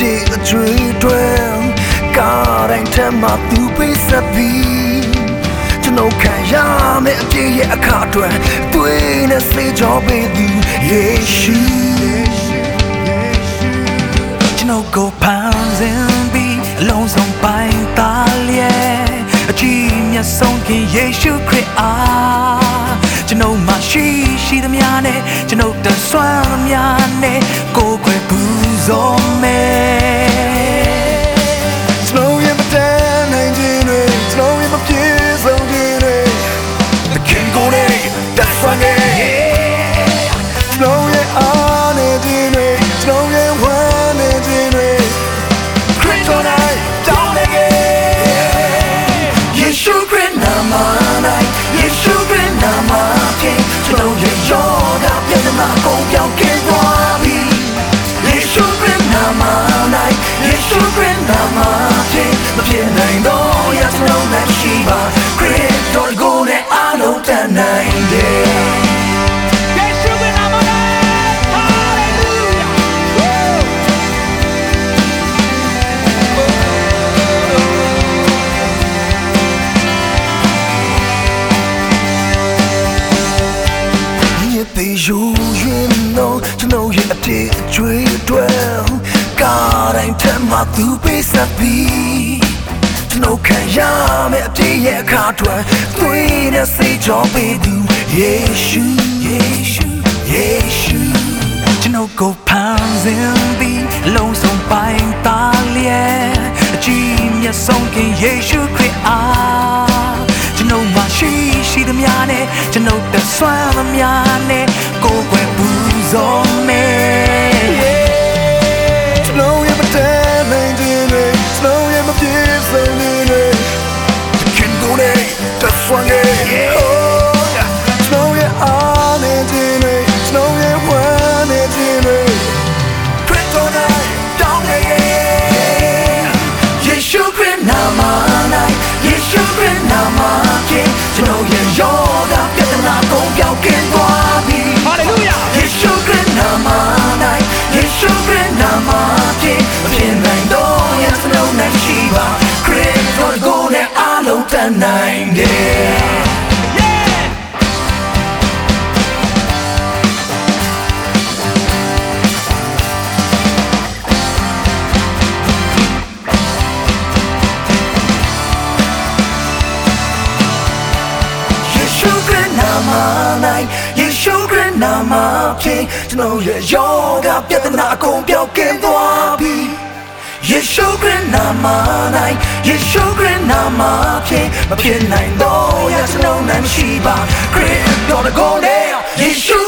တေအကျွေးတွေကားတိုင်းထက်မှသူပေးဆက်ပြီးကျွန်တော်ခံရမယ့်အပြည့်ရဲ့အခါအတွက်တွေ့နေစေကြောပေးသူယေရှုကျွန်တော်ကိုဖန်ဆင်းပြီးအလုံးစုံပိုင်းသားလျက်အကြည့်မျက်ဆုံးခင်ယေရှုခရစ်အားကျွန်တော်မှရှိရှိသမျှနဲ့ကျွန်တော်တဆွမ်းသမျှနဲ့ကိုယ်ခွဲ သေးယူရင်တော့ကျွန်တော်ရဲ့အတေးအကျွေးတွေကားတိုင်းထက်မှသူပေးဆက်ပြီးကျွန်တော်ခံရမယ့်အပြည့်ရဲ့အခါအတွက်တွေ့နေစေကြောပေးသူယေရှုယေရှုယေရှုကျွန်တော်ကိုဖန်ဆင်းပြီးလုံးစုံပိုင်းသားလျက်အကြည့်မျက်ဆုံးခင်ယေရှုခရစ်အားကျွန်တော်မှရှိရှိသမျှနဲ့ကျွန်တော်တဆွမ်းသမျှ słonie Ognia Znów je on jedyny Znów je one jedyny Kryptonaj do mnie Jeśli krym na manaj Jeśli krym na makie Znów je joda Wiatr na kąpiałkiem dławi Hallelujah! Jeśli krym na manaj Jeśli krym na manaj န်နိုင်တယ်ယေရှုခရစ်နာမ၌ယေရှုခရစ်နာမဖြင့်ကျွန်တော်ရဲ့ယောဂပြဿနာအကုန်ပြောင်းကင်းသွားပြီ ယေရှုခရစ်နာမ၌ယေရှုခရစ်နာမဖြင့်မဖြစ်နိုင်တော့ရစလုံးနိုင်မရှိပါခရစ်တော်ကိုယ်နဲ့ယေရှုခ